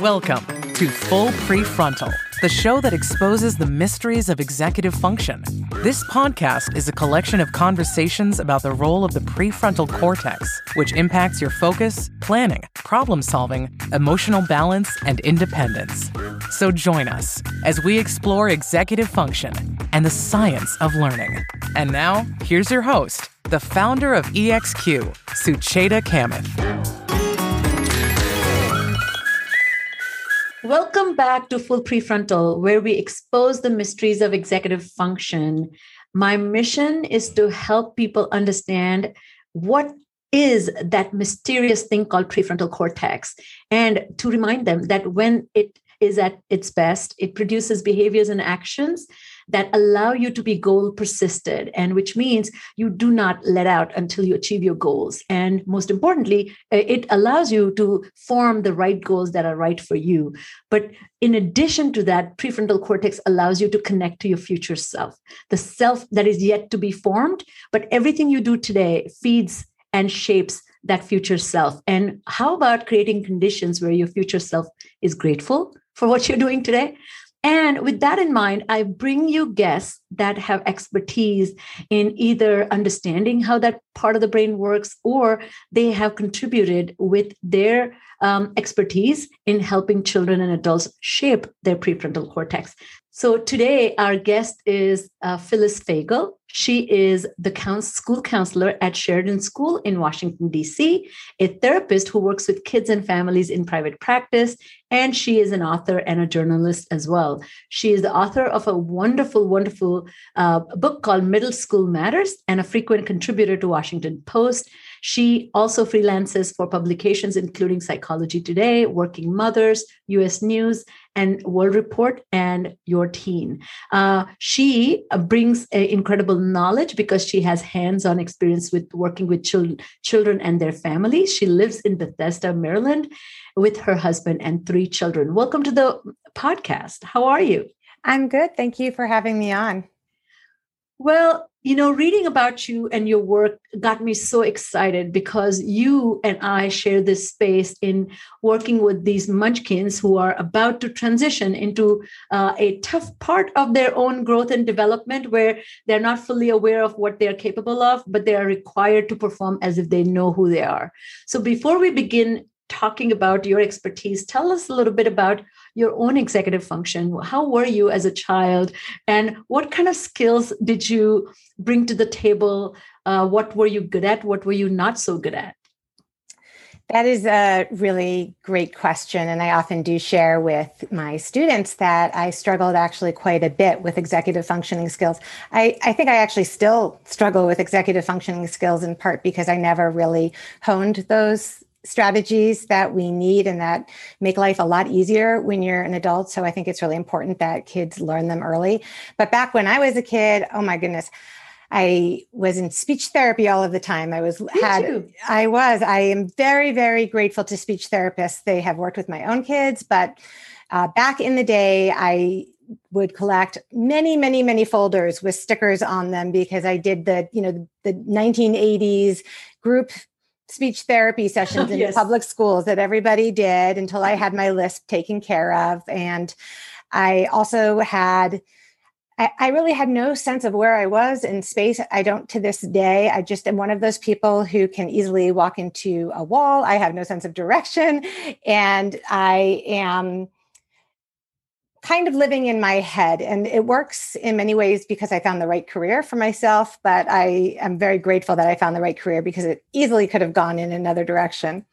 Welcome to Full Prefrontal, the show that exposes the mysteries of executive function. This podcast is a collection of conversations about the role of the prefrontal cortex, which impacts your focus, planning, problem solving, emotional balance, and independence. So join us as we explore executive function and the science of learning. And now, here's your host, the founder of EXQ, Sucheta Kamath. Welcome back to Full Prefrontal, where we expose the mysteries of executive function. My mission is to help people understand what is that mysterious thing called prefrontal cortex and to remind them that when it is at its best, it produces behaviors and actions that allow you to be goal persisted and which means you do not let out until you achieve your goals. And most importantly it allows you to form the right goals that are right for you. But in addition to that prefrontal cortex allows you to connect to your future self the self that is yet to be formed but everything you do today feeds and shapes that future self. And how about creating conditions where your future self is grateful for what you're doing today and with that in mind, I bring you guests that have expertise in either understanding how that part of the brain works or they have contributed with their um, expertise in helping children and adults shape their prefrontal cortex. So today, our guest is uh, Phyllis Fagell. She is the school counselor at Sheridan School in Washington, D.C., a therapist who works with kids and families in private practice, and she is an author and a journalist as well. She is the author of a wonderful, wonderful uh, book called Middle School Matters and a frequent contributor to Washington Post. She also freelances for publications including Psychology Today, Working Mothers, US News, and World Report, and Your Teen. Uh, she uh, brings incredible knowledge because she has hands-on experience with working with children, children and their families. She lives in Bethesda, Maryland, with her husband and three children. Welcome to the podcast. How are you? I'm good. Thank you for having me on. Well, you know, reading about you and your work got me so excited because you and I share this space in working with these munchkins who are about to transition into uh, a tough part of their own growth and development where they're not fully aware of what they're capable of, but they are required to perform as if they know who they are. So before we begin talking about your expertise, tell us a little bit about your own executive function. How were you as a child? And what kind of skills did you bring to the table? Uh, what were you good at? What were you not so good at? That is a really great question. And I often do share with my students that I struggled actually quite a bit with executive functioning skills. I, I think I actually still struggle with executive functioning skills in part because I never really honed those strategies that we need and that make life a lot easier when you're an adult. So I think it's really important that kids learn them early. But back when I was a kid, oh my goodness, I was in speech therapy all of the time. I was Me had too. I was. I am very very grateful to speech therapists. They have worked with my own kids, but uh, back in the day, I would collect many many many folders with stickers on them because I did the you know the 1980s group speech therapy oh, sessions in yes. public schools that everybody did until I uh-huh. had my lisp taken care of. And I also had, I, I, really had no sense of where I was in space. I don't to this day. I just am one of those people who can easily walk into a wall. I have no sense of direction. And I am kind of living in my head. And it works in many ways because I found the right career for myself. But I am very grateful that I found the right career because it easily could have gone in another direction.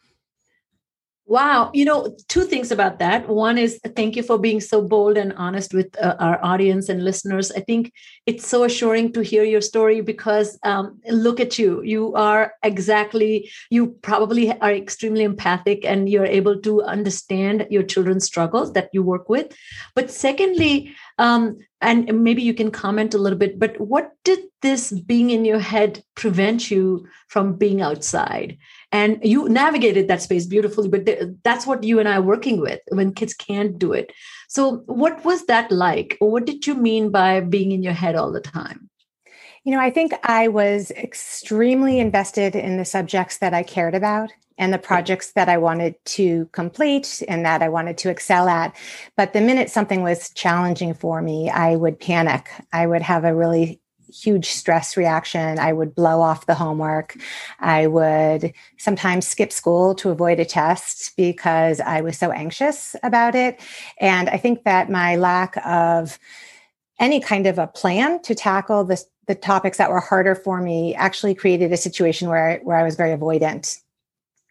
Wow. You know, two things about that. One is thank you for being so bold and honest with uh, our audience and listeners. I think it's so assuring to hear your story because um, look at you. You are exactly, you probably are extremely empathic and you're able to understand your children's struggles that you work with. But secondly, um, and maybe you can comment a little bit, but what did this being in your head prevent you from being outside? And you navigated that space beautifully but that's what you and i are working with when kids can't do it so what was that like or what did you mean by being in your head all the time you know i think i was extremely invested in the subjects that i cared about and the projects that I wanted to complete and that I wanted to excel at. But the minute something was challenging for me, I would panic. I would have a really huge stress reaction. I would blow off the homework. I would sometimes skip school to avoid a test because I was so anxious about it. And I think that my lack of any kind of a plan to tackle the, the topics that were harder for me actually created a situation where I, where I was very avoidant.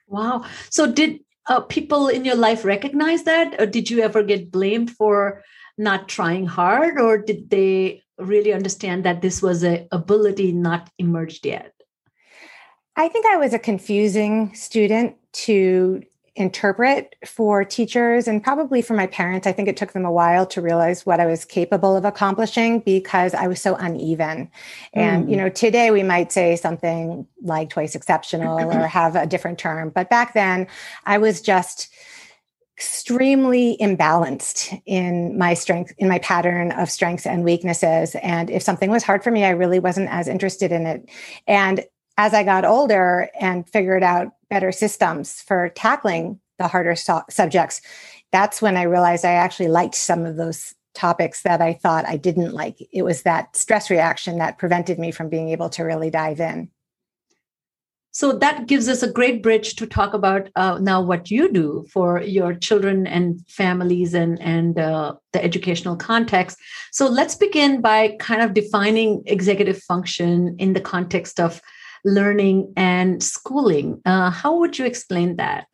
Wow. So did uh, people in your life recognize that or did you ever get blamed for not trying hard or did they really understand that this was a ability not emerged yet? I think I was a confusing student to interpret for teachers and probably for my parents. I think it took them a while to realize what I was capable of accomplishing because I was so uneven. And, mm. you know, today we might say something like twice exceptional or have a different term. But back then I was just extremely imbalanced in my strength in my pattern of strengths and weaknesses. And if something was hard for me i really wasn't as interested in it. And as i got older and figured out better systems for tackling the harder subjects that's when i realized i actually liked some of those topics that i thought i didn't like. It was that stress reaction that prevented me from being able to really dive in so that gives us a great bridge to talk about uh, now what you do for your children and families and and uh, the educational context. So let's begin by kind of defining executive function in the context of learning and schooling. Uh, how would you explain that?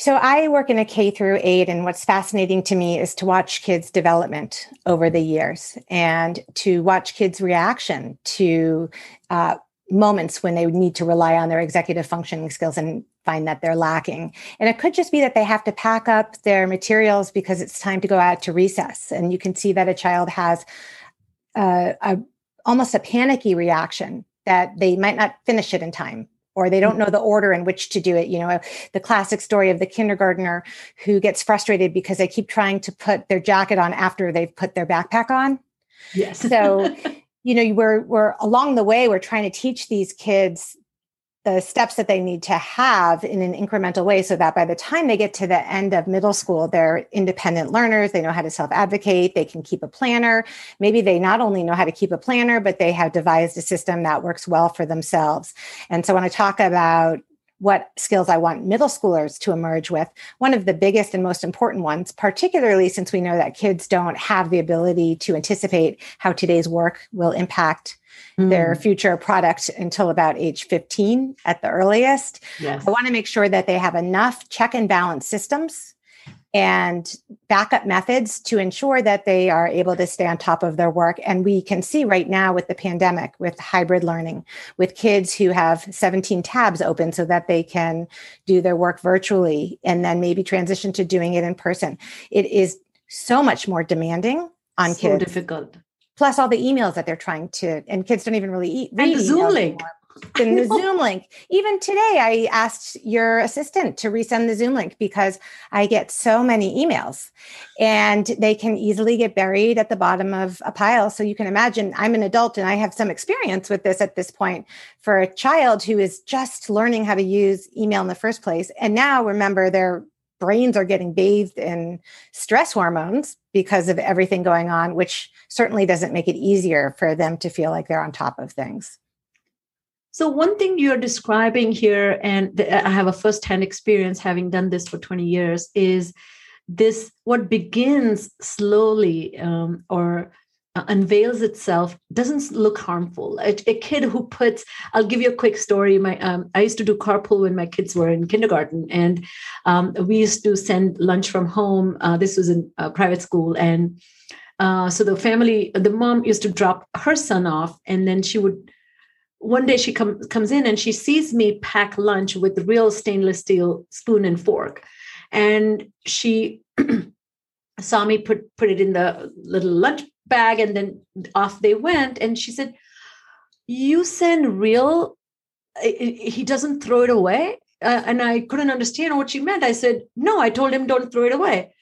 So I work in a K through eight, and what's fascinating to me is to watch kids' development over the years and to watch kids' reaction to uh, moments when they need to rely on their executive functioning skills and find that they're lacking. And it could just be that they have to pack up their materials because it's time to go out to recess. And you can see that a child has a, a almost a panicky reaction that they might not finish it in time or they don't mm-hmm. know the order in which to do it. You know, the classic story of the kindergartner who gets frustrated because they keep trying to put their jacket on after they've put their backpack on. Yes. So you know we're we're along the way we're trying to teach these kids the steps that they need to have in an incremental way so that by the time they get to the end of middle school they're independent learners. They know how to self advocate they can keep a planner. Maybe they not only know how to keep a planner but they have devised a system that works well for themselves. And so when i talk about what skills I want middle schoolers to emerge with. One of the biggest and most important ones, particularly since we know that kids don't have the ability to anticipate how today's work will impact mm. their future product until about age 15 at the earliest. Yes. I want to make sure that they have enough check and balance systems and backup methods to ensure that they are able to stay on top of their work. And we can see right now with the pandemic, with hybrid learning, with kids who have 17 tabs open so that they can do their work virtually and then maybe transition to doing it in person. It is so much more demanding on so kids. difficult. Plus all the emails that they're trying to, and kids don't even really eat. And the Zoom link. Anymore in the Zoom link. Even today, I asked your assistant to resend the Zoom link because I get so many emails and they can easily get buried at the bottom of a pile. So you can imagine I'm an adult and I have some experience with this at this point for a child who is just learning how to use email in the first place. And now remember, their brains are getting bathed in stress hormones because of everything going on, which certainly doesn't make it easier for them to feel like they're on top of things. So, one thing you're describing here, and I have a firsthand experience having done this for 20 years, is this what begins slowly um, or uh, unveils itself doesn't look harmful. A, a, kid who puts, I'll give you a quick story. My um, I used to do carpool when my kids were in kindergarten, and um, we used to send lunch from home. Uh, this was in a private school, and uh, so the family, the mom used to drop her son off, and then she would one day she com- comes in and she sees me pack lunch with real stainless steel spoon and fork. And she saw me put put it in the little lunch bag and then off they went. And she said you send real he doesn't throw it away? Uh, and i couldn't understand what she meant. I said no i told him don't throw it away.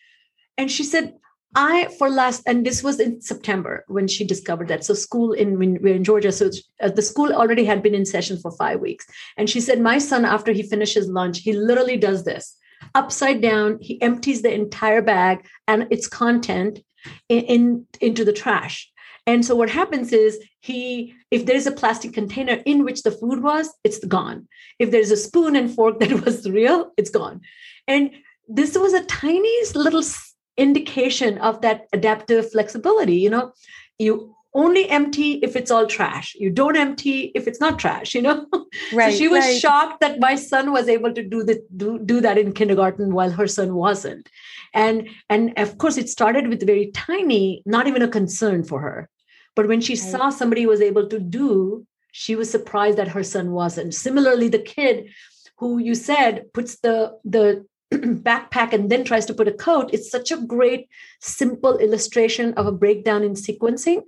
And she said I for last and this was in September when she discovered that. So school in we're in Georgia, so uh, the school already had been in session for five weeks, and she said my son after he finishes lunch he literally does this upside down. He empties the entire bag and its content in, in into the trash. And so what happens is he, if there's a plastic container in which the food was, it's gone. If there's a spoon and fork that was real, it's gone. And this was a tiny little indication of that adaptive flexibility you know? You only empty if it's all trash. You don't empty if it's not trash you know? Right so she was right. shocked that my son was able to do the do, do that in kindergarten while her son wasn't. And and of course it started with very tiny not even a concern for her. But when she right. saw somebody was able to do she was surprised that her son wasn't. Similarly the kid who you said puts the the backpack and then tries to put a coat it's such a great simple illustration of a breakdown in sequencing.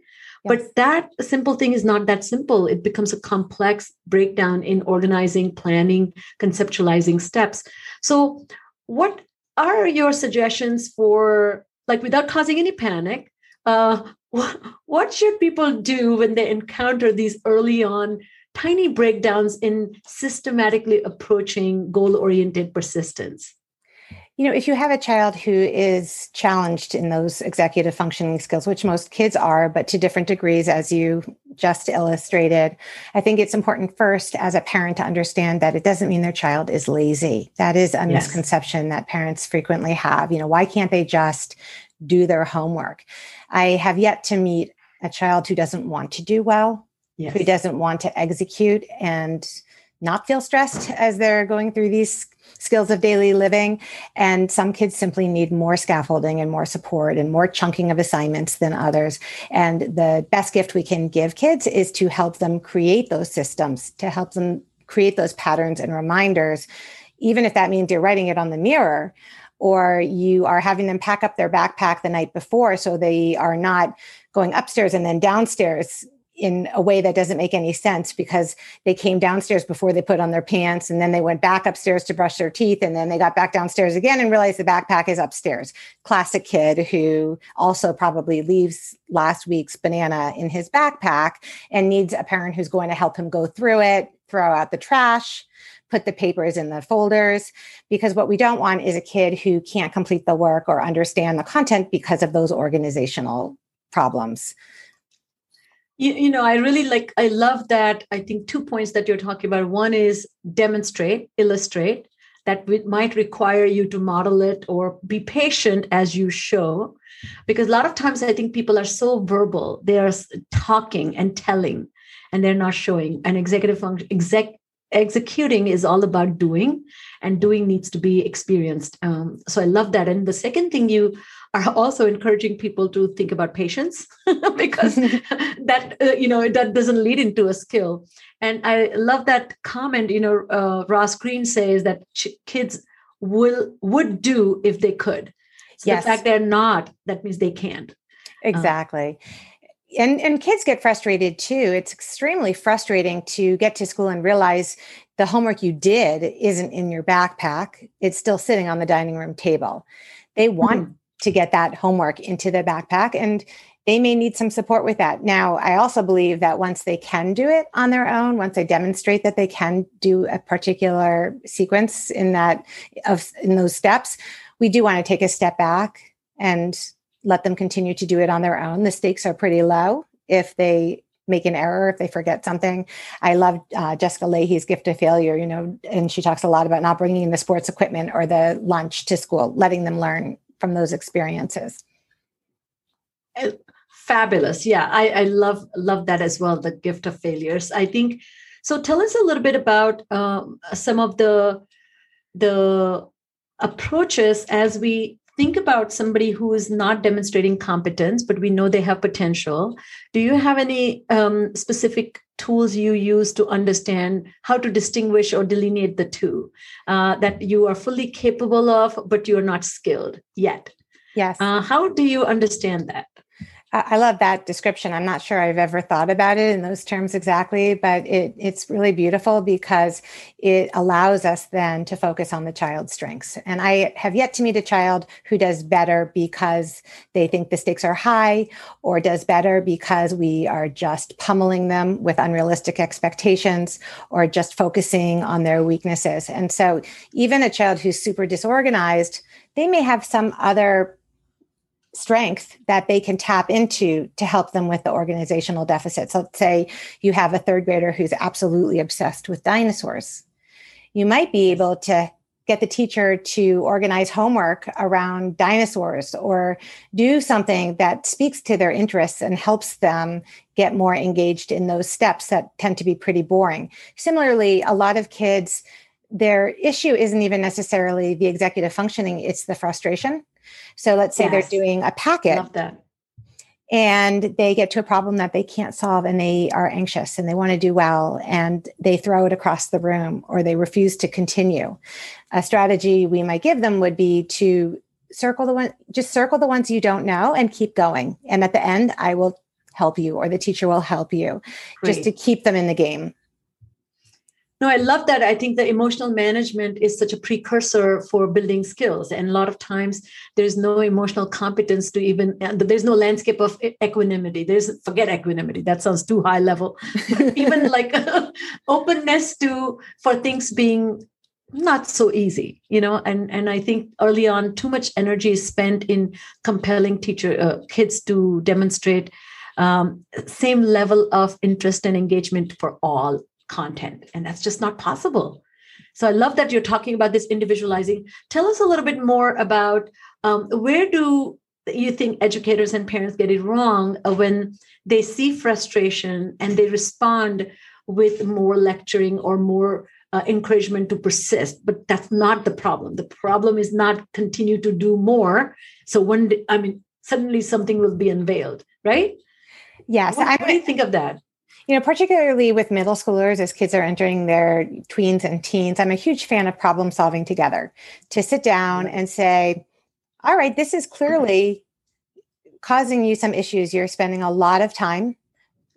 Yes. but that simple thing is not that simple. It becomes a complex breakdown in organizing planning conceptualizing steps. So what are your suggestions for like without causing any panic uh, what should people do when they encounter these early on tiny breakdowns in systematically approaching goal oriented persistence you know, if you have a child who is challenged in those executive functioning skills, which most kids are, but to different degrees, as you just illustrated, I think it's important first as a parent to understand that it doesn't mean their child is lazy. That is a yes. misconception that parents frequently have. You know, why can't they just do their homework? I have yet to meet a child who doesn't want to do well, yes. who doesn't want to execute and not feel stressed as they're going through these skills of daily living. And some kids simply need more scaffolding and more support and more chunking of assignments than others. And the best gift we can give kids is to help them create those systems, to help them create those patterns and reminders, even if that means you're writing it on the mirror or you are having them pack up their backpack the night before so they are not going upstairs and then downstairs in a way that doesn't make any sense because they came downstairs before they put on their pants and then they went back upstairs to brush their teeth and then they got back downstairs again and realized the backpack is upstairs. Classic kid who also probably leaves last week's banana in his backpack and needs a parent who's going to help him go through it, throw out the trash, put the papers in the folders because what we don't want is a kid who can't complete the work or understand the content because of those organizational problems you, you know i really like i love that i think two points that you're talking about. One is demonstrate illustrate that might require you to model it or be patient as you show. Because a lot of times i think people are so verbal they are talking and telling and they're not showing. And executive function exec executing is all about doing and doing needs to be experienced. Um, so i love that. And the second thing you are also encouraging people to think about patience because that uh, you know that doesn't lead into a skill. And i love that comment you know uh, ross greene says that ch- kids will would do if they could. So yes. the fact they're not that means they can't. Exactly. um, and and kids get frustrated too. It's extremely frustrating to get to school and realize the homework you did isn't in your backpack. It's still sitting on the dining room table. They want mm-hmm. to get that homework into the backpack and they may need some support with that. Now, I also believe that once they can do it on their own, once they demonstrate that they can do a particular sequence in that of in those steps, we do want to take a step back and let them continue to do it on their own. The stakes are pretty low if they make an error if they forget something. I love uh, Jessica Lahey's gift of failure, you know, and she talks a lot about not bringing the sports equipment or the lunch to school, letting them learn from those experiences uh, fabulous yeah I, I love love that as well the gift of failures i think so tell us a little bit about um, some of the the approaches as we think about somebody who is not demonstrating competence but we know they have potential. Do you have any um, specific tools you use to understand how to distinguish or delineate the two uh, that you are fully capable of but you're not skilled yet? Yes. Uh, how do you understand that I love that description. I'm not sure I've ever thought about it in those terms exactly, but it, it's really beautiful because it allows us then to focus on the child's strengths. And I have yet to meet a child who does better because they think the stakes are high or does better because we are just pummeling them with unrealistic expectations or just focusing on their weaknesses. And so even a child who's super disorganized, they may have some other strength that they can tap into to help them with the organizational deficits. So let's say you have a third grader who's absolutely obsessed with dinosaurs. You might be able to get the teacher to organize homework around dinosaurs or do something that speaks to their interests and helps them get more engaged in those steps that tend to be pretty boring. Similarly, a lot of kids their issue isn't even necessarily the executive functioning, it's the frustration. So let's say yes. they're doing a packet. And they get to a problem that they can't solve and they are anxious and they want to do well and they throw it across the room or they refuse to continue. A strategy we might give them would be to circle the one just circle the ones you don't know and keep going. And at the end, I will help you or the teacher will help you Great. just to keep them in the game. No, I love that. I think the emotional management is such a precursor for building skills. And a lot of times there's no emotional competence to even, there's no landscape of equanimity. There's, forget equanimity, that sounds too high level. even like openness to, for things being not so easy you know and and i think early on too much energy is spent in compelling teacher uh, kids to demonstrate um, same level of interest and engagement for all content and that's just not possible. So i love that you're talking about this individualizing. Tell us a little bit more about um, where do you think educators and parents get it wrong uh, when they see frustration and they respond with more lecturing or more uh, encouragement to persist? But that's not the problem. The problem is not continue to do more. So one day, i mean suddenly something will be unveiled right? Yes what, I, what do you think of that you know, particularly with middle schoolers as kids are entering their tweens and teens, I'm a huge fan of problem solving together to sit down and say, all right, this is mm-hmm. clearly causing you some issues. You're spending a lot of time,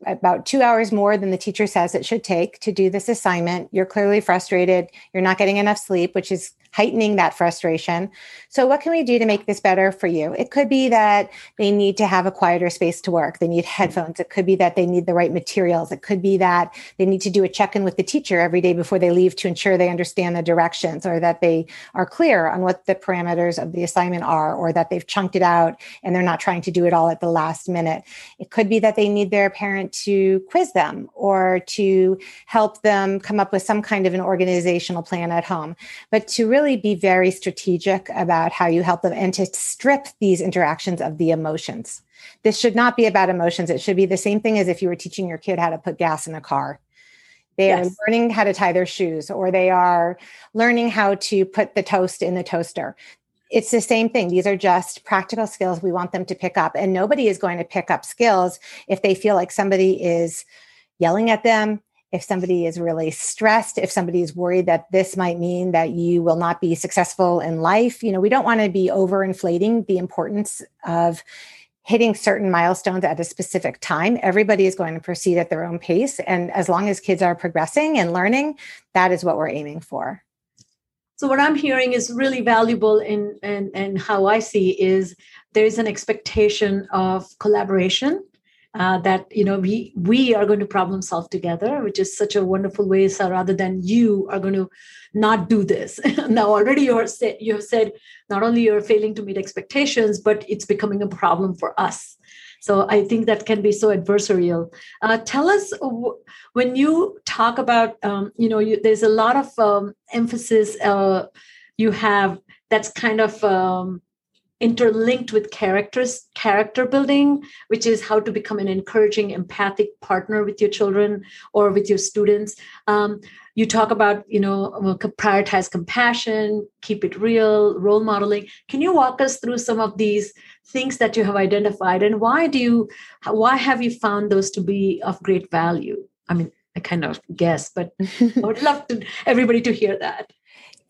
about two hours more than the teacher says it should take to do this assignment. You're clearly frustrated. You're not getting enough sleep, which is heightening that frustration. So, what can we do to make this better for you? It could be that they need to have a quieter space to work. They need headphones. It could be that they need the right materials. It could be that they need to do a check in with the teacher every day before they leave to ensure they understand the directions or that they are clear on what the parameters of the assignment are or that they've chunked it out and they're not trying to do it all at the last minute. It could be that they need their parent to quiz them or to help them come up with some kind of an organizational plan at home. But to really really be very strategic about how you help them and to strip these interactions of the emotions. This should not be about emotions. It should be the same thing as if you were teaching your kid how to put gas in a car. They yes. are learning how to tie their shoes or they are learning how to put the toast in the toaster. It's the same thing. These are just practical skills we want them to pick up. And nobody is going to pick up skills if they feel like somebody is yelling at them, if somebody is really stressed, if somebody is worried that this might mean that you will not be successful in life, you know, we don't want to be overinflating the importance of hitting certain milestones at a specific time. Everybody is going to proceed at their own pace. And as long as kids are progressing and learning, that is what we're aiming for. So what I'm hearing is really valuable in and and how I see is there's an expectation of collaboration uh, that you know we we are going to problem solve together which is such a wonderful way so rather than you are going to not do this. Now already you're you have said not only you're failing to meet expectations but it's becoming a problem for us. So i think that can be so adversarial. Uh, tell us when you talk about um, you know you, there's a lot of um, emphasis uh, you have that's kind of um, interlinked with characters character building which is how to become an encouraging empathic partner with your children or with your students. Um, you talk about you know prioritize compassion keep it real role modeling. Can you walk us through some of these things that you have identified and why do you why have you found those to be of great value? I mean i kind of guess but i would love to everybody to hear that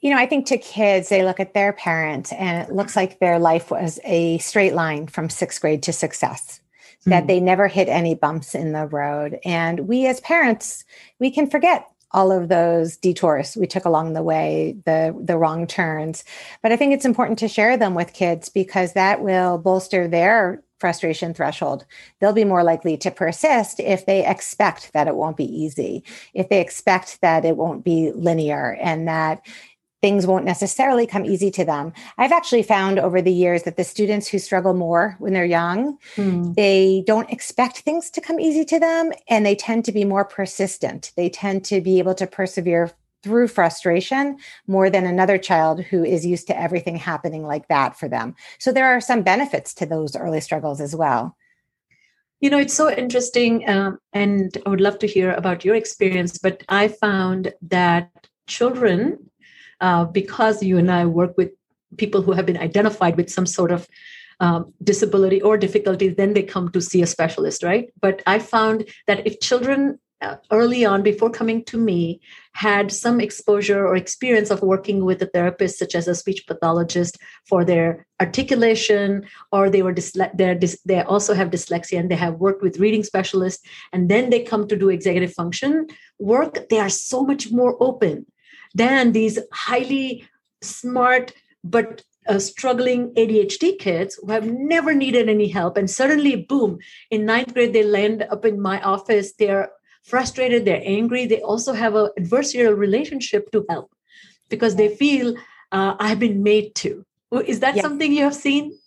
you know, I think to kids, they look at their parents and it looks like their life was a straight line from sixth grade to success. that mm. they never hit any bumps in the road. And we as parents, we can forget all of those detours we took along the way, the the wrong turns. But I think it's important to share them with kids because that will bolster their frustration threshold. They'll be more likely to persist if they expect that it won't be easy, if they expect that it won't be linear and that things won't necessarily come easy to them. I've actually found over the years that the students who struggle more when they're young, mm. they don't expect things to come easy to them and they tend to be more persistent. They tend to be able to persevere through frustration more than another child who is used to everything happening like that for them. So there are some benefits to those early struggles as well. You know, it's so interesting, um, and I would love to hear about your experience. But I found that children uh, because you and I work with people who have been identified with some sort of um, disability or difficulty, then they come to see a specialist, right? But I found that if children uh, early on, before coming to me, had some exposure or experience of working with a therapist, such as a speech pathologist, for their articulation, or they were dysle- dys- they also have dyslexia and they have worked with reading specialists, and then they come to do executive function work, they are so much more open than these highly smart but uh, struggling ADHD kids who have never needed any help. And suddenly, boom, in ninth grade, they land up in my office. They're frustrated, they're angry. They also have an adversarial relationship to help because they feel uh, I've been made to. Is that something you have seen?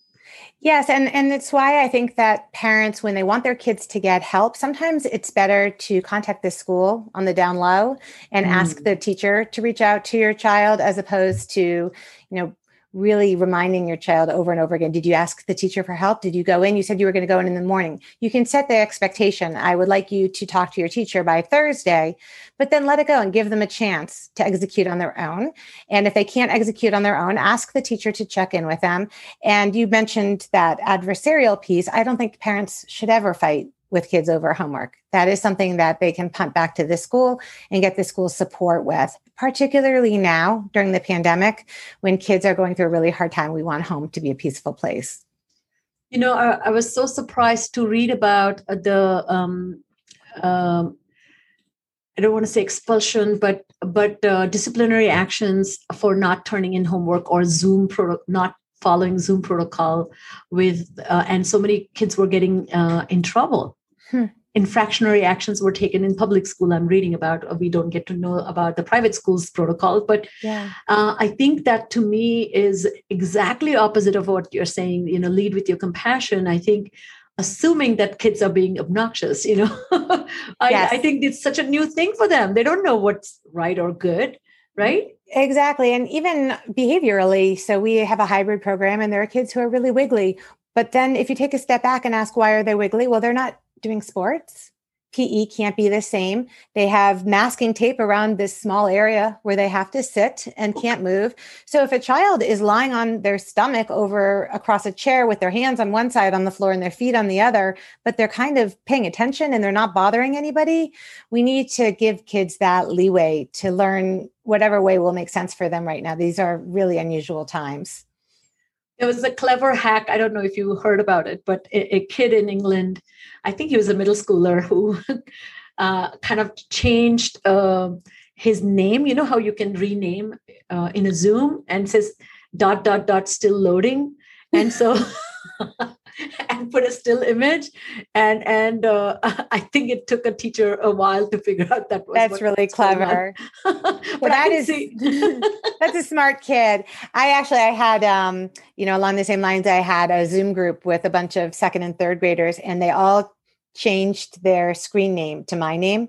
Yes, and and it's why I think that parents when they want their kids to get help, sometimes it's better to contact the school on the down low and mm. ask the teacher to reach out to your child as opposed to, you know, really reminding your child over and over again did you ask the teacher for help? Did you go in? You said you were going to go in in the morning. You can set the expectation i would like you to talk to your teacher by thursday but then let it go and give them a chance to execute on their own. And if they can't execute on their own ask the teacher to check in with them. And you mentioned that adversarial piece. I don't think parents should ever fight with kids over homework. That is something that they can punt back to the school and get the school support with, particularly now during the pandemic when kids are going through a really hard time. We want home to be a peaceful place. You know, I, I was so surprised to read about the. Um, um, I don't want to say expulsion, but but uh, disciplinary actions for not turning in homework or Zoom pro- not following Zoom protocol with, uh, and so many kids were getting uh, in trouble hmm. infractionary actions were taken in public school i'm reading about uh, we don't get to know about the private schools protocol but yeah. uh, i think that to me is exactly opposite of what you're saying you know lead with your compassion i think assuming that kids are being obnoxious you know I, yes. I think it's such a new thing for them they don't know what's right or good right exactly and even behaviorally so we have a hybrid program and there are kids who are really wiggly but then if you take a step back and ask why are they wiggly well they're not doing sports. PE can't be the same. They have masking tape around this small area where they have to sit and can't move. So if a child is lying on their stomach over across a chair with their hands on one side on the floor and their feet on the other, but they're kind of paying attention and they're not bothering anybody, we need to give kids that leeway to learn whatever way will make sense for them right now. These are really unusual times. It was a clever hack. I don't know if you heard about it, but a, a kid in England, I think he was a middle schooler who uh, kind of changed uh, his name. You know how you can rename uh, in a Zoom and says dot dot dot still loading, and so and put a still image. And and uh, i think it took a teacher a while to figure out that was that's really clever. Well, that is that's a smart kid. I actually i had um you know along the same lines i had a zoom group with a bunch of second and third graders and they all changed their screen name to my name.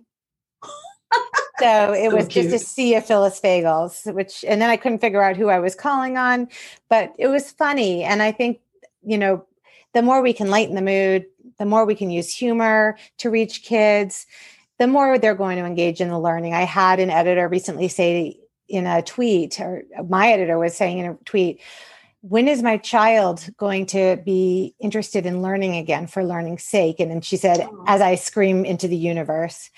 So it so was cute. just a sea of Phyllis Fagells, which, and then I couldn't figure out who I was calling on, but it was funny. And I think, you know, the more we can lighten the mood, the more we can use humor to reach kids, the more they're going to engage in the learning. I had an editor recently say in a tweet, or my editor was saying in a tweet, when is my child going to be interested in learning again for learning's sake? And then she said, oh. as I scream into the universe.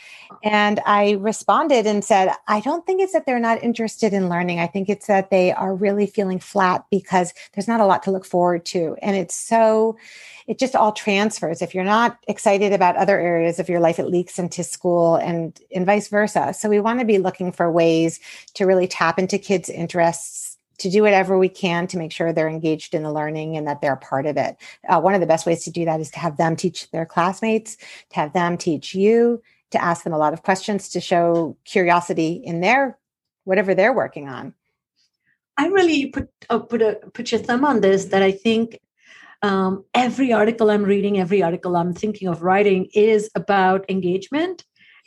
And I responded and said, I don't think it's that they're not interested in learning. I think it's that they are really feeling flat because there's not a lot to look forward to. And it's so, it just all transfers. If you're not excited about other areas of your life, it leaks into school and, and vice versa. So we want to be looking for ways to really tap into kids' interests to do whatever we can to make sure they're engaged in the learning and that they're a part of it. Uh, one of the best ways to do that is to have them teach their classmates, to have them teach you, to ask them a lot of questions to show curiosity in their whatever they're working on. I really put uh, put a put your thumb on this that I think um, every article I'm reading, every article I'm thinking of writing is about engagement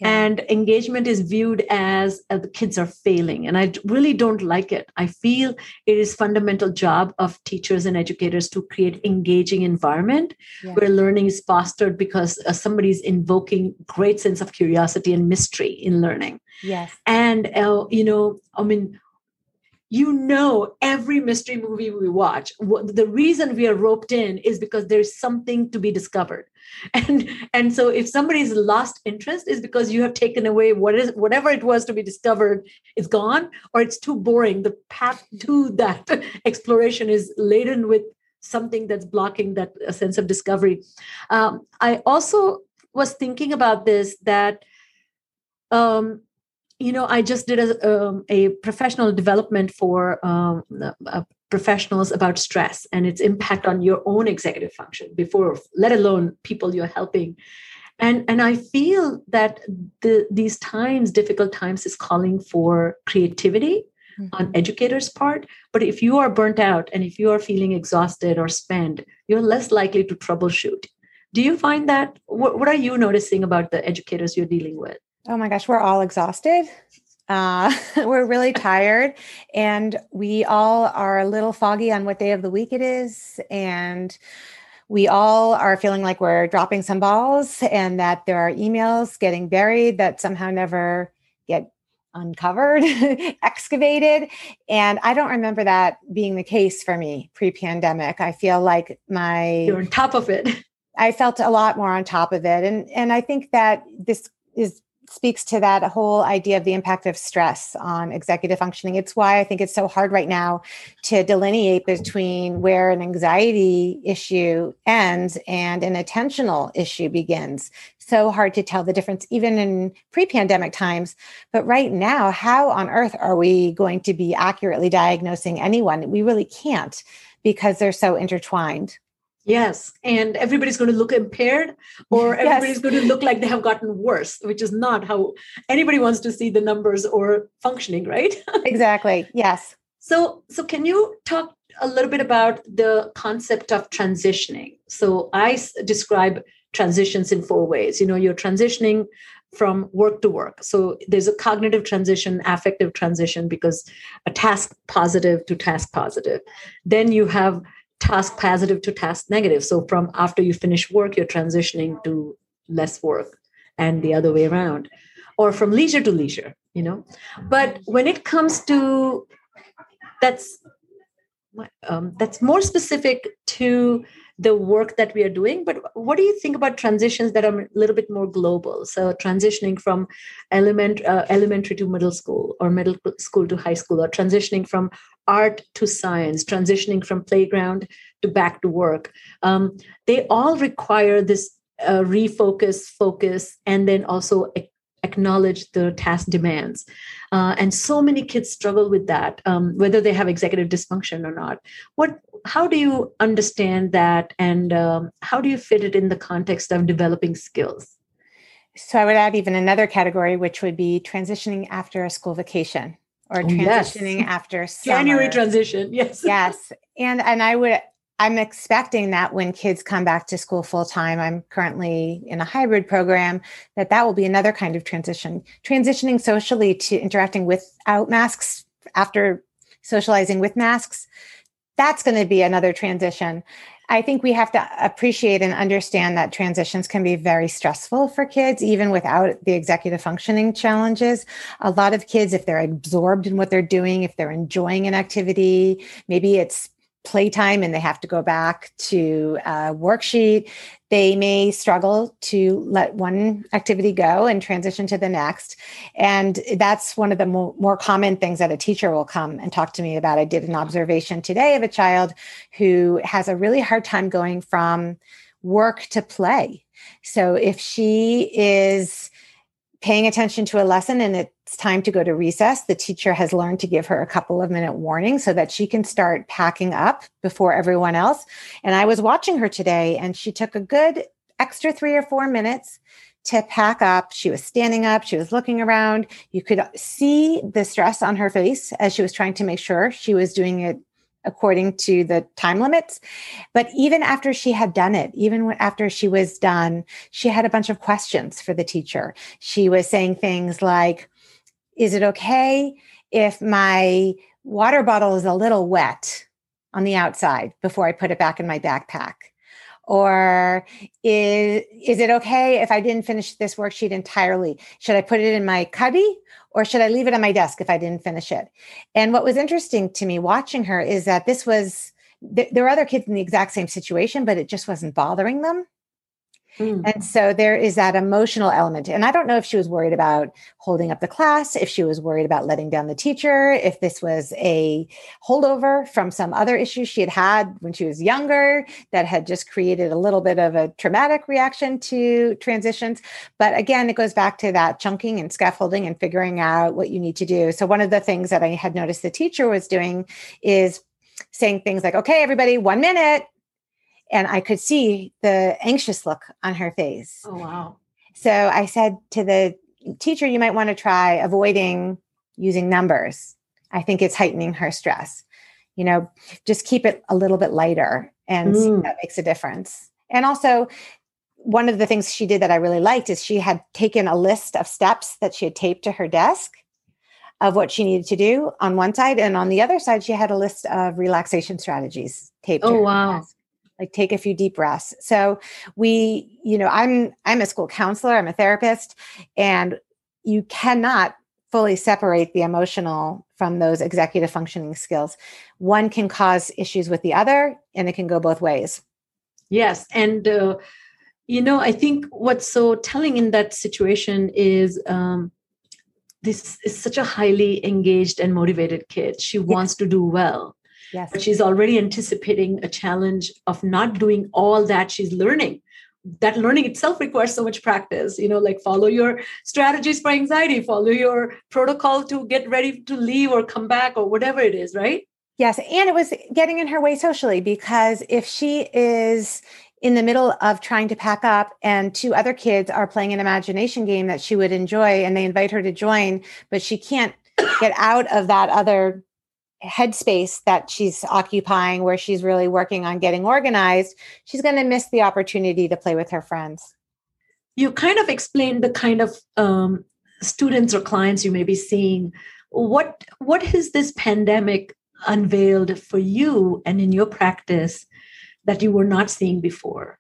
and engagement is viewed as uh, the kids are failing and i really don't like it. I feel it is fundamental job of teachers and educators to create engaging environment yeah. where learning is fostered because uh, somebody's invoking great sense of curiosity and mystery in learning. Yes. And uh, you know i mean you know every mystery movie we watch. The reason we are roped in is because there's something to be discovered. And and so if somebody's lost interest is because you have taken away what is whatever it was to be discovered is gone or it's too boring. The path to that exploration is laden with something that's blocking that sense of discovery. Um, i also was thinking about this that um, you know i just did a, um, a professional development for um, uh, professionals about stress and its impact on your own executive function before let alone people you're helping. And and i feel that the, these times difficult times is calling for creativity mm-hmm. on educators part. But if you are burnt out and if you are feeling exhausted or spent you're less likely to troubleshoot. Do you find that what, what are you noticing about the educators you're dealing with Oh my gosh, we're all exhausted. Uh, we're really tired, and we all are a little foggy on what day of the week it is. And we all are feeling like we're dropping some balls and that there are emails getting buried that somehow never get uncovered, excavated. And I don't remember that being the case for me pre pandemic. I feel like my. You're on top of it. I felt a lot more on top of it. And, and I think that this is speaks to that whole idea of the impact of stress on executive functioning. It's why I think it's so hard right now to delineate between where an anxiety issue ends and an attentional issue begins. So hard to tell the difference, even in pre pandemic times. But right now, how on earth are we going to be accurately diagnosing anyone? We really can't because they're so intertwined. Yes. And everybody's going to look impaired or everybody's yes. going to look like they have gotten worse, which is not how anybody wants to see the numbers or functioning, right? exactly. Yes. So so can you talk a little bit about the concept of transitioning? So I describe transitions in four ways. You know, you're transitioning from work to work. So there's a cognitive transition, affective transition because a task positive to task positive. Then you have task positive to task negative. So from after you finish work, you're transitioning to less work and the other way around, or from leisure to leisure, you know. But when it comes to that's um, that's more specific to the work that we are doing but what do you think about transitions that are a little bit more global? So transitioning from element uh, elementary to middle school or middle school to high school or transitioning from art to science transitioning from playground to back to work. Um, they all require this uh, refocus focus and then also acknowledge the task demands uh, and so many kids struggle with that um, whether they have executive dysfunction or not what how do you understand that and um, how do you fit it in the context of developing skills so i would add even another category which would be transitioning after a school vacation or oh, transitioning yes. after summer. January transition. Yes. Yes. And and I would I'm expecting that when kids come back to school full time, I'm currently in a hybrid program, that that will be another kind of transition. Transitioning socially to interacting without masks after socializing with masks, that's going to be another transition. I think we have to appreciate and understand that transitions can be very stressful for kids, even without the executive functioning challenges. A lot of kids, if they're absorbed in what they're doing, if they're enjoying an activity, maybe it's playtime and they have to go back to a worksheet, they may struggle to let one activity go and transition to the next. And that's one of the mo- more common things that a teacher will come and talk to me about. I did an observation today of a child who has a really hard time going from work to play. So if she is paying attention to a lesson and it's time to go to recess, the teacher has learned to give her a couple of minute warning so that she can start packing up before everyone else. And I was watching her today and she took a good extra three or four minutes to pack up. She was standing up, she was looking around. You could see the stress on her face as she was trying to make sure she was doing it according to the time limits. But even after she had done it, even after she was done, she had a bunch of questions for the teacher. She was saying things like, Is it okay if my water bottle is a little wet on the outside before I put it back in my backpack? Or is, is it okay if I didn't finish this worksheet entirely? Should I put it in my cubby or should I leave it on my desk if I didn't finish it? And what was interesting to me watching her is that this was, th- there were other kids in the exact same situation, but it just wasn't bothering them. Mm. And so there is that emotional element. And I don't know if she was worried about holding up the class, if she was worried about letting down the teacher, if this was a holdover from some other issue she had had when she was younger that had just created a little bit of a traumatic reaction to transitions. But again, it goes back to that chunking and scaffolding and figuring out what you need to do. So one of the things that I had noticed the teacher was doing is saying things like, okay, everybody, one minute, and I could see the anxious look on her face. Oh, wow. So I said to the teacher, you might want to try avoiding using numbers. I think it's heightening her stress. You know, just keep it a little bit lighter and mm. that makes a difference. And also, one of the things she did that I really liked is she had taken a list of steps that she had taped to her desk of what she needed to do on one side. And on the other side, she had a list of relaxation strategies taped. Oh, wow. Desk like take a few deep breaths. So we you know i'm i'm a school counselor i'm a therapist and you cannot fully separate the emotional from those executive functioning skills. One can cause issues with the other and it can go both ways. Yes and uh, you know i think what's so telling in that situation is um, this is such a highly engaged and motivated kid. She wants to do well Yes. But she's already anticipating a challenge of not doing all that she's learning. That learning itself requires so much practice, you know, like follow your strategies for anxiety, follow your protocol to get ready to leave or come back or whatever it is, right? Yes. And it was getting in her way socially because if she is in the middle of trying to pack up and two other kids are playing an imagination game that she would enjoy and they invite her to join, but she can't get out of that other headspace that she's occupying where she's really working on getting organized she's going to miss the opportunity to play with her friends. You kind of explained the kind of um, students or clients you may be seeing. What what has this pandemic unveiled for you and in your practice that you were not seeing before?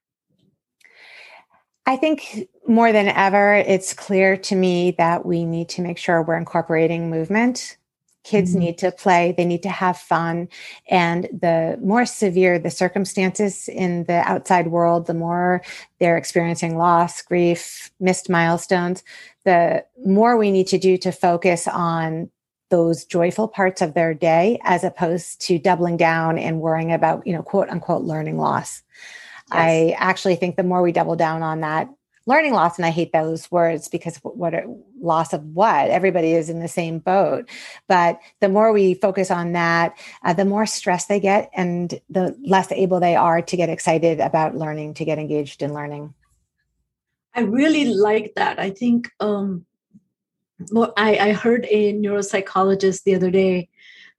I think more than ever, it's clear to me that we need to make sure we're incorporating movement Kids mm-hmm. need to play, they need to have fun. And the more severe the circumstances in the outside world, the more they're experiencing loss, grief, missed milestones, the more we need to do to focus on those joyful parts of their day as opposed to doubling down and worrying about, you know, quote unquote learning loss. Yes. I actually think the more we double down on that, learning loss and i hate those words because what loss of what? Everybody is in the same boat. But the more we focus on that uh, the more stress they get and the less able they are to get excited about learning to get engaged in learning. I really like that. I think um well, I, I heard a neuropsychologist the other day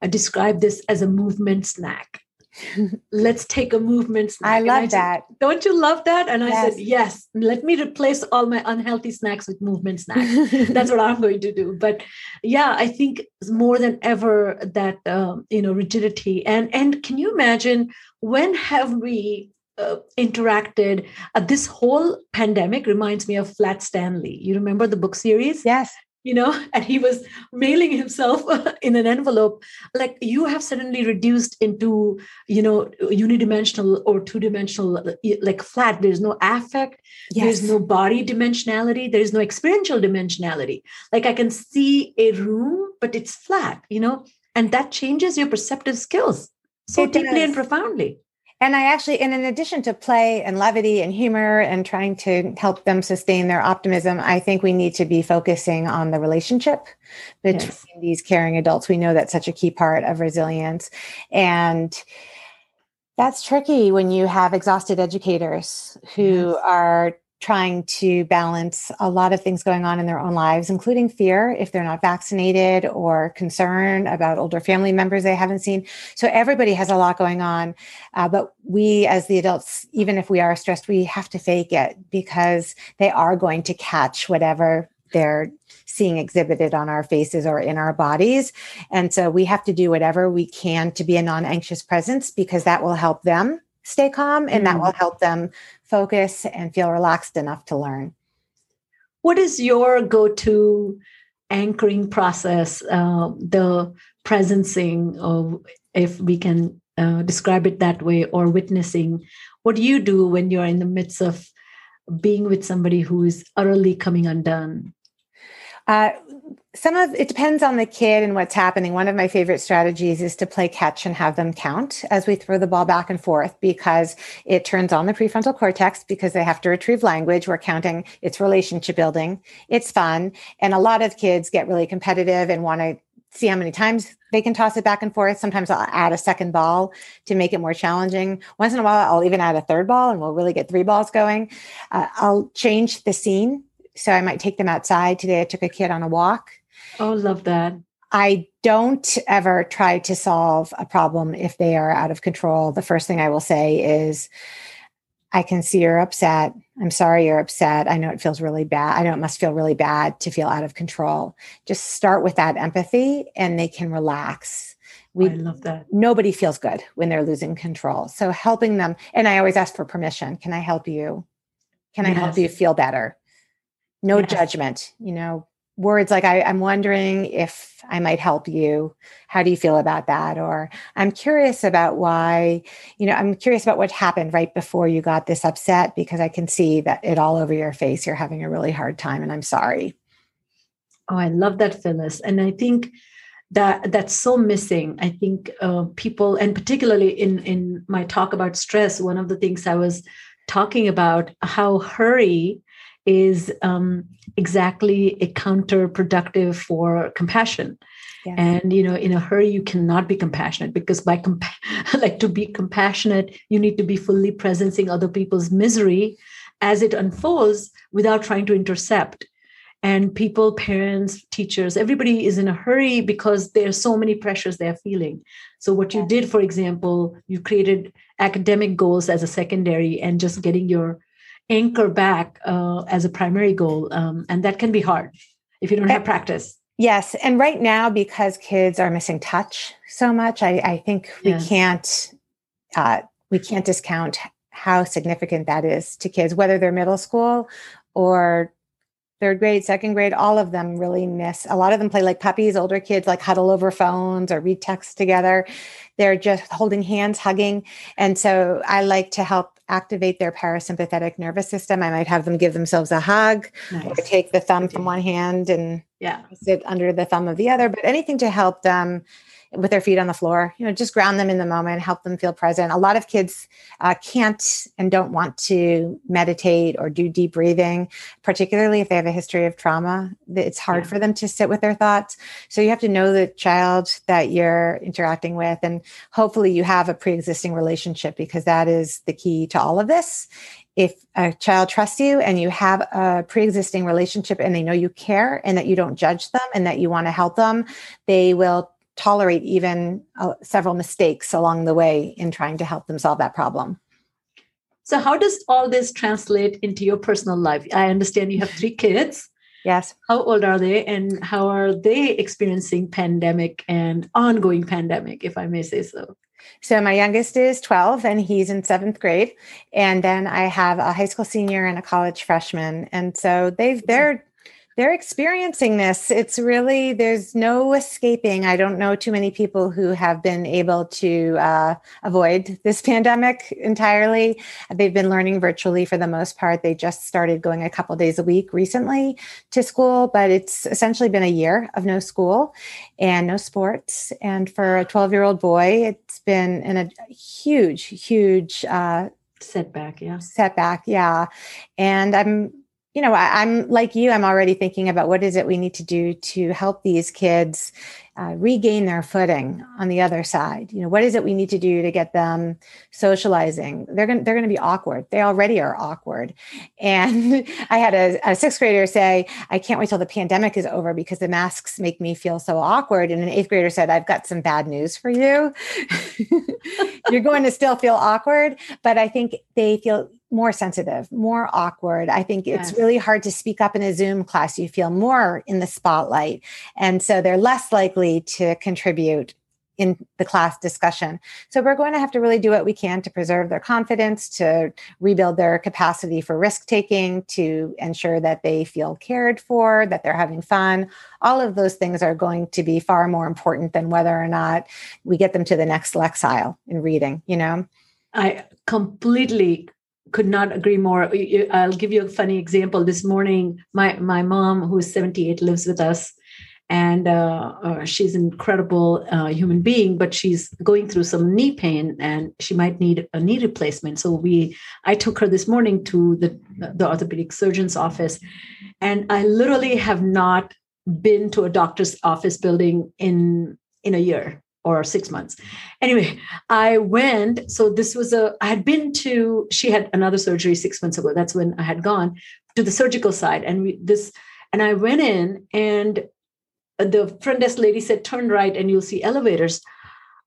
uh, describe this as a movement snack let's take a movement snack. I love I that. Said, Don't you love that? And yes. I said, yes, let me replace all my unhealthy snacks with movement snacks. That's what I'm going to do. But yeah, I think more than ever that, um, you know, rigidity. And, and can you imagine when have we uh, interacted. Uh, this whole pandemic reminds me of Flat Stanley. You remember the book series? Yes you know, and he was mailing himself in an envelope. Like you have suddenly reduced into, you know, unidimensional or two dimensional, like flat. There's no affect, yes. there's no body dimensionality, there is no experiential dimensionality. Like I can see a room, but it's flat, you know, and that changes your perceptive skills so it deeply does. and profoundly. And I actually, and in addition to play and levity and humor and trying to help them sustain their optimism, I think we need to be focusing on the relationship between yes. these caring adults. We know that's such a key part of resilience. And that's tricky when you have exhausted educators who yes. are trying to balance a lot of things going on in their own lives, including fear if they're not vaccinated or concern about older family members they haven't seen. So everybody has a lot going on. Uh, but we, as the adults, even if we are stressed, we have to fake it because they are going to catch whatever they're seeing exhibited on our faces or in our bodies. And so we have to do whatever we can to be a non anxious presence because that will help them stay calm and mm. that will help them focus and feel relaxed enough to learn. What is your go to anchoring process, uh, the presencing of, if we can uh, describe it that way, or witnessing? What do you do when you're in the midst of being with somebody who is utterly coming undone? Uh, some of it depends on the kid and what's happening. One of my favorite strategies is to play catch and have them count as we throw the ball back and forth because it turns on the prefrontal cortex because they have to retrieve language. We're counting, it's relationship building, it's fun. And a lot of kids get really competitive and want to see how many times they can toss it back and forth. Sometimes I'll add a second ball to make it more challenging. Once in a while, I'll even add a third ball and we'll really get three balls going. Uh, I'll change the scene. So I might take them outside. Today I took a kid on a walk Oh, love that. I don't ever try to solve a problem if they are out of control. The first thing I will say is, I can see you're upset. I'm sorry you're upset. I know it feels really bad. I know it must feel really bad to feel out of control. Just start with that empathy and they can relax. We I love that. Nobody feels good when they're losing control. So helping them, and I always ask for permission. Can I help you? Can yes. I help you feel better? No yes. judgment. You know, words like I, am wondering if I might help you. How do you feel about that? Or I'm curious about why, you know, I'm curious about what happened right before you got this upset because I can see that it all over your face. You're having a really hard time and I'm sorry. Oh, I love that, Phyllis. And I think that that's so missing. I think uh, people, and particularly in in my talk about stress, one of the things I was talking about how hurry is um, exactly a counterproductive for compassion. Yes. And you know, in a hurry, you cannot be compassionate because by comp- like to be compassionate, you need to be fully presencing other people's misery as it unfolds without trying to intercept. And people, parents, teachers, everybody is in a hurry because there are so many pressures they're feeling. So, what you did, for example, you created academic goals as a secondary and just getting your anchor back uh, as a primary goal. Um, and that can be hard if you don't have practice. Yes. And right now, because kids are missing touch so much, I, I think we can't uh, we can't discount how significant that is to kids, whether they're middle school or third grade, second grade, all of them really miss. A lot of them play like puppies. Older kids like huddle over phones or read text together. They're just holding hands, hugging. And so I like to help activate their parasympathetic nervous system. I might have them give themselves a hug nice. or take the thumb from one hand and yeah. sit under the thumb of the other, but anything to help them with their feet on the floor, you know, just ground them in the moment, help them feel present. A lot of kids uh, can't and don't want to meditate or do deep breathing, particularly if they have a history of trauma. It's hard yeah. for them to sit with their thoughts. So you have to know the child that you're interacting with, and hopefully you have a pre existing relationship because that is the key to all of this if a child trusts you and you have a pre-existing relationship and they know you care and that you don't judge them and that you want to help them they will tolerate even uh, several mistakes along the way in trying to help them solve that problem. So, how does all this translate into your personal life? I understand you have three kids. Yes. How old are they, and how are they experiencing pandemic and ongoing pandemic, if I may say so? So my youngest is 12 and he's in seventh grade. And then I have a high school senior and a college freshman. And so they've they're they're experiencing this. It's really, there's no escaping. I don't know too many people who have been able to uh, avoid this pandemic entirely. They've been learning virtually for the most part. They just started going a couple days a week recently to school, but it's essentially been a year of no school and no sports. And for a 12 year old boy, it's been in a huge, huge uh, setback. Yeah. Setback. Yeah. And I'm, you know, I, am like you, I'm already thinking about what is it we need to do to help these kids uh, regain their footing on the other side. You know, what is it we need to do to get them socializing? They're going to they're going to be awkward. They already are awkward. And I had a, a sixth grader say, "I can't wait till the pandemic is over because the masks make me feel so awkward." And an eighth grader said, "I've got some bad news for you. You're going to still feel awkward, but I think they feel more sensitive, more awkward. I think yes. it's really hard to speak up in a Zoom class. You feel more in the spotlight. And so they're less likely to contribute in the class discussion. So we're going to have to really do what we can to preserve their confidence, to rebuild their capacity for risk taking, to ensure that they feel cared for, that they're having fun. All of those things are going to be far more important than whether or not we get them to the next lexile in reading, you know? I completely could not agree more. I'll give you a funny example. This morning, my my mom, who is 78, lives with us, and uh, uh, she's an incredible uh, human being, but she's going through some knee pain, and she might need a knee replacement. So we, I took her this morning to the the orthopedic surgeon's office, and I literally have not been to a doctor's office building in in a year or six months. Anyway, I went. So this was a, I had been to, she had another surgery six months ago. That's when I had gone to the surgical side. And we, this, and I went in and the front desk lady said, turn right and you'll see elevators.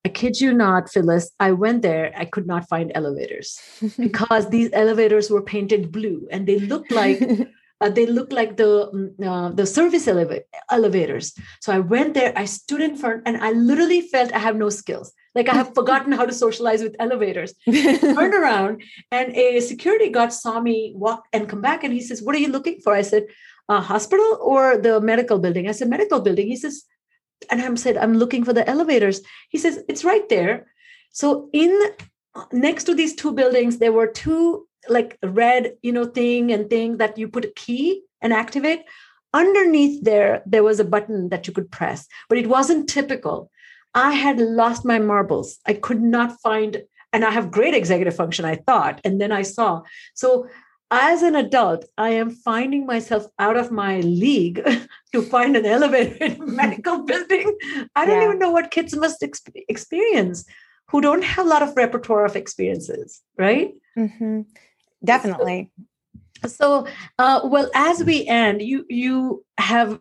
I kid you not, Phyllis. I went there. I could not find elevators because these elevators were painted blue and they looked like uh, they look like the mm, uh, the service eleva- elevators. So i went there i stood in front and i literally felt i have no skills. Like i have forgotten how to socialize with elevators. Turned around and a security guard saw me walk and come back and he says what are you looking for? I said a hospital or the medical building? I said medical building. He says and i'm said i'm looking for the elevators. He says it's right there. So in next to these two buildings there were two like red you know thing and thing that you put a key and activate underneath there there was a button that you could press but it wasn't typical. I had lost my marbles. I could not find and i have great executive function i thought and then i saw. So as an adult i am finding myself out of my league to find an elevator in a medical building. I don't yeah. even know what kids must experience who don't have a lot of repertoire of experiences right? Mm-hmm. Definitely. So, uh, well, as we end, you you have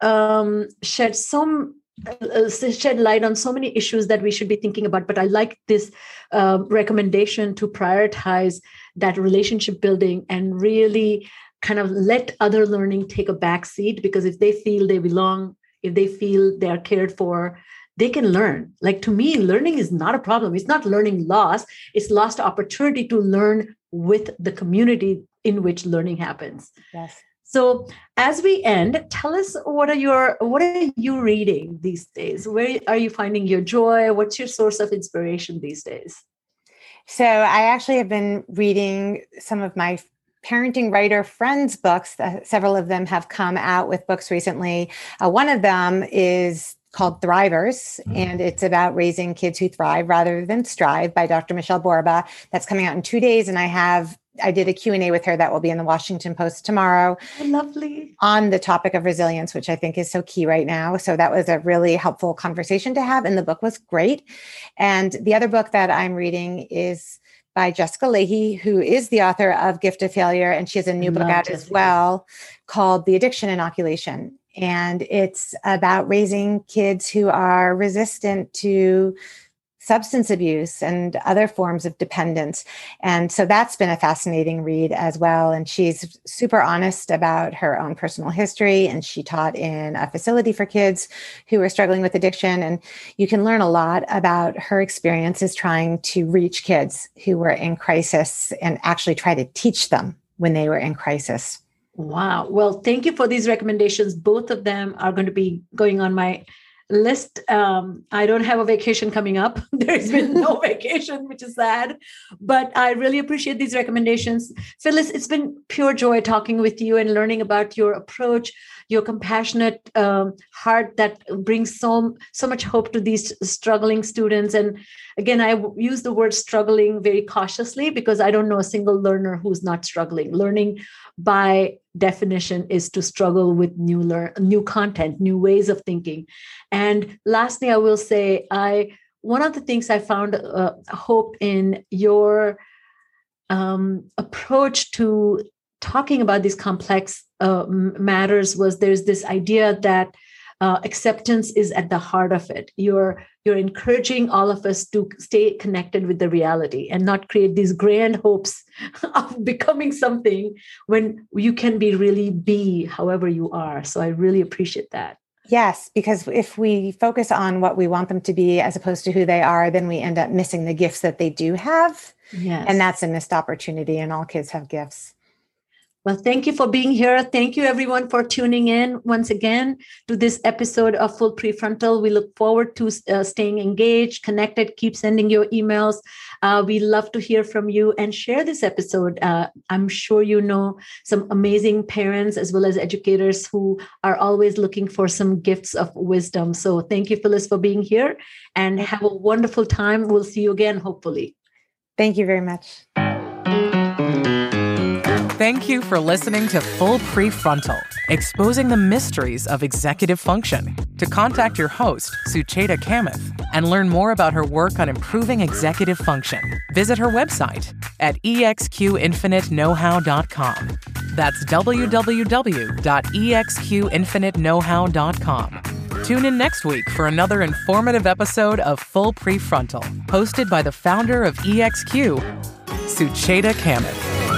um, shed some uh, shed light on so many issues that we should be thinking about. But I like this uh, recommendation to prioritize that relationship building and really kind of let other learning take a back seat because if they feel they belong, if they feel they are cared for, they can learn. Like to me, learning is not a problem. It's not learning loss, it's lost opportunity to learn with the community in which learning happens. Yes. So as we end, tell us what are your what are you reading these days? Where are you finding your joy? What's your source of inspiration these days? So I actually have been reading some of my parenting writer friends' books. Uh, several of them have come out with books recently. Uh, one of them is called Thrivers, mm-hmm. and it's about raising kids who thrive rather than strive by Dr. Michelle Borba. That's coming out in two days, and I have I did a Q&A with her that will be in the Washington Post tomorrow. Oh, lovely. On the topic of resilience, which I think is so key right now. So that was a really helpful conversation to have and the book was great. And the other book that I'm reading is by Jessica Lahey, who is the author of Gift of Failure and she has a new book out Jessica. as well called The Addiction Inoculation and it's about raising kids who are resistant to substance abuse and other forms of dependence. And so that's been a fascinating read as well. And she's super honest about her own personal history. And she taught in a facility for kids who are struggling with addiction. And you can learn a lot about her experiences trying to reach kids who were in crisis and actually try to teach them when they were in crisis. Wow. Well, thank you for these recommendations. Both of them are going to be going on my list. Um, I don't have a vacation coming up. There's been no vacation, which is sad. But I really appreciate these recommendations. Phyllis, it's been pure joy talking with you and learning about your approach, your compassionate um, heart that brings so so much hope to these struggling students. And again, I use the word struggling very cautiously because I don't know a single learner who's not struggling. Learning by definition is to struggle with new learn new content new ways of thinking. And lastly i will say i one of the things i found uh, hope in your um, approach to talking about these complex uh, matters was there's this idea that uh, acceptance is at the heart of it you're you're encouraging all of us to stay connected with the reality and not create these grand hopes of becoming something when you can be really be however you are so i really appreciate that Yes, because if we focus on what we want them to be as opposed to who they are, then we end up missing the gifts that they do have. Yes. And that's a missed opportunity, and all kids have gifts. Well, thank you for being here. Thank you, everyone, for tuning in once again to this episode of Full Prefrontal. We look forward to uh, staying engaged, connected. Keep sending your emails. Uh, we love to hear from you and share this episode. Uh, I'm sure you know some amazing parents as well as educators who are always looking for some gifts of wisdom. So thank you, Phyllis, for being here and have a wonderful time. We'll see you again, hopefully. Thank you very much. Thank you for listening to Full Prefrontal, exposing the mysteries of executive function. To contact your host, Sucheta Kamath, and learn more about her work on improving executive function, visit her website at exqinfiniteknowhow.com. That's www.exqinfiniteknowhow.com. Tune in next week for another informative episode of Full Prefrontal, hosted by the founder of EXQ, Sucheta Kamath.